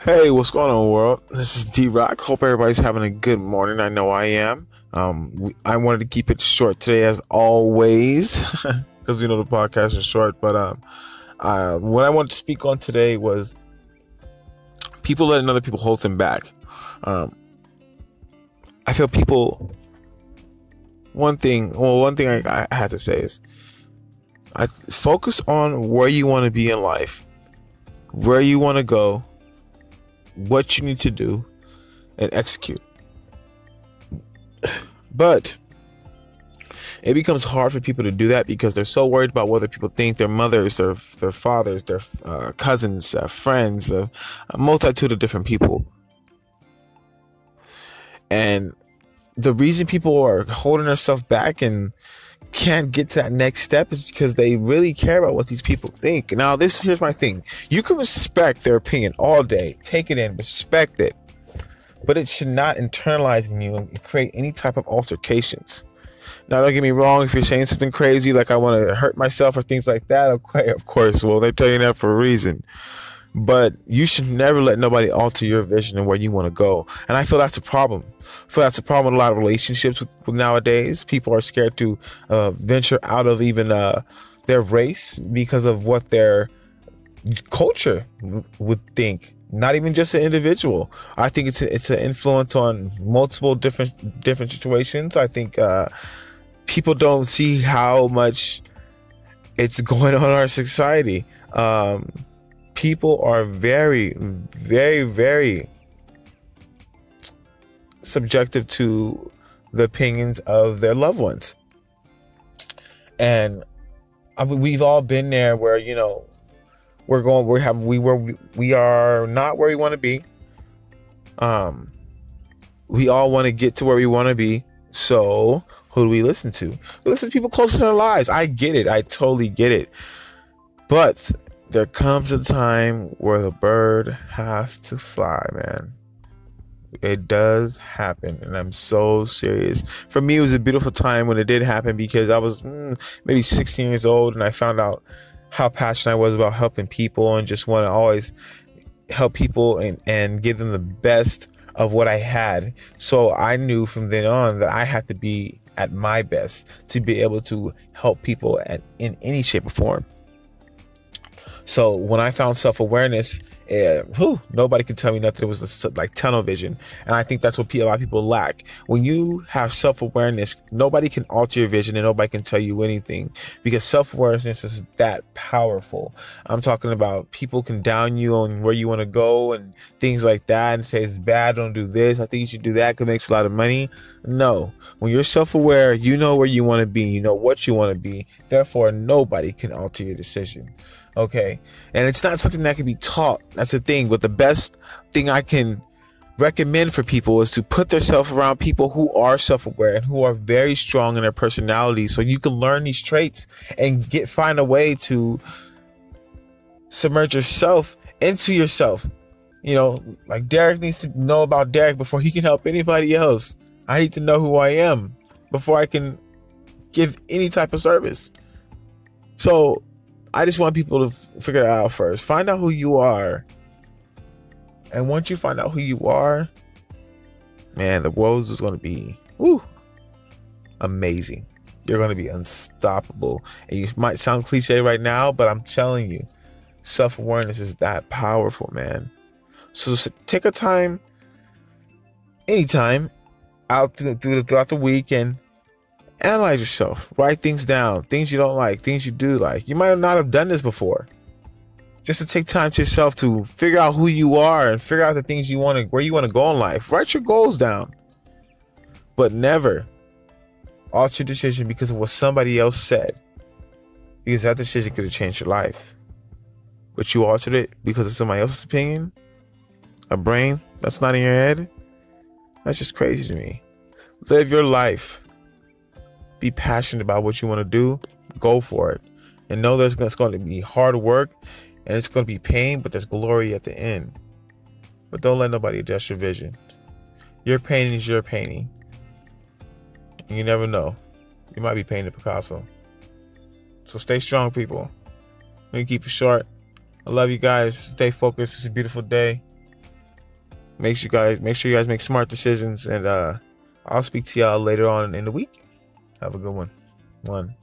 Hey, what's going on, world? This is D Rock. Hope everybody's having a good morning. I know I am. Um, we, I wanted to keep it short today, as always, because we know the podcast is short. But um, uh, what I wanted to speak on today was people letting other people hold them back. Um, I feel people. One thing, well, one thing I, I had to say is, I focus on where you want to be in life, where you want to go, what you need to do, and execute. But it becomes hard for people to do that because they're so worried about whether people think their mothers, their their fathers, their uh, cousins, uh, friends, uh, a multitude of different people. And the reason people are holding themselves back and can't get to that next step is because they really care about what these people think. Now, this here's my thing: you can respect their opinion all day, take it in, respect it, but it should not internalize in you and create any type of altercations. Now, don't get me wrong. If you're saying something crazy, like I want to hurt myself or things like that, okay, of course. Well, they tell you that for a reason. But you should never let nobody alter your vision and where you want to go. And I feel that's a problem. I feel that's a problem with a lot of relationships with, with nowadays. People are scared to uh, venture out of even uh, their race because of what their culture would think. Not even just an individual. I think it's a, it's an influence on multiple different different situations. I think uh, people don't see how much it's going on in our society. Um, people are very, very, very subjective to the opinions of their loved ones. And I mean, we've all been there where, you know, we're going, we have, we were, we are not where we want to be. Um, we all want to get to where we want to be. So who do we listen to? We listen to people closest to our lives. I get it. I totally get it. But there comes a time where the bird has to fly, man. It does happen, and I'm so serious. For me, it was a beautiful time when it did happen because I was mm, maybe 16 years old, and I found out how passionate I was about helping people and just want to always help people and, and give them the best of what I had. So I knew from then on that I had to be at my best to be able to help people at, in any shape or form. So when I found self awareness, uh, nobody can tell me nothing. It was like tunnel vision, and I think that's what a lot of people lack. When you have self awareness, nobody can alter your vision, and nobody can tell you anything because self awareness is that powerful. I'm talking about people can down you on where you want to go and things like that, and say it's bad. Don't do this. I think you should do that. Cause it makes a lot of money. No, when you're self aware, you know where you want to be. You know what you want to be. Therefore, nobody can alter your decision. Okay. And it's not something that can be taught. That's the thing. But the best thing I can recommend for people is to put themselves around people who are self-aware and who are very strong in their personality so you can learn these traits and get find a way to submerge yourself into yourself you know like derek needs to know about derek before he can help anybody else i need to know who i am before i can give any type of service so I just want people to f- figure it out first. Find out who you are. And once you find out who you are, man, the world is going to be woo, amazing. You're going to be unstoppable. And you might sound cliche right now, but I'm telling you, self awareness is that powerful, man. So, so take a time, anytime, out through, throughout the week and analyze yourself. Write things down. Things you don't like things you do like. You might not have done this before. Just to take time to yourself to figure out who you are and figure out the things you want to where you want to go in life. Write your goals down. But never alter your decision because of what somebody else said. Because that decision could have changed your life. But you altered it because of somebody else's opinion? A brain that's not in your head? That's just crazy to me. Live your life be passionate about what you want to do, go for it. And know there's going to be hard work and it's going to be pain, but there's glory at the end. But don't let nobody adjust your vision. Your painting is your painting. And you never know. You might be painting Picasso. So stay strong, people. Let me keep it short. I love you guys. Stay focused. It's a beautiful day. make sure you guys make sure you guys make smart decisions and uh I'll speak to y'all later on in the week. Have a good one. One.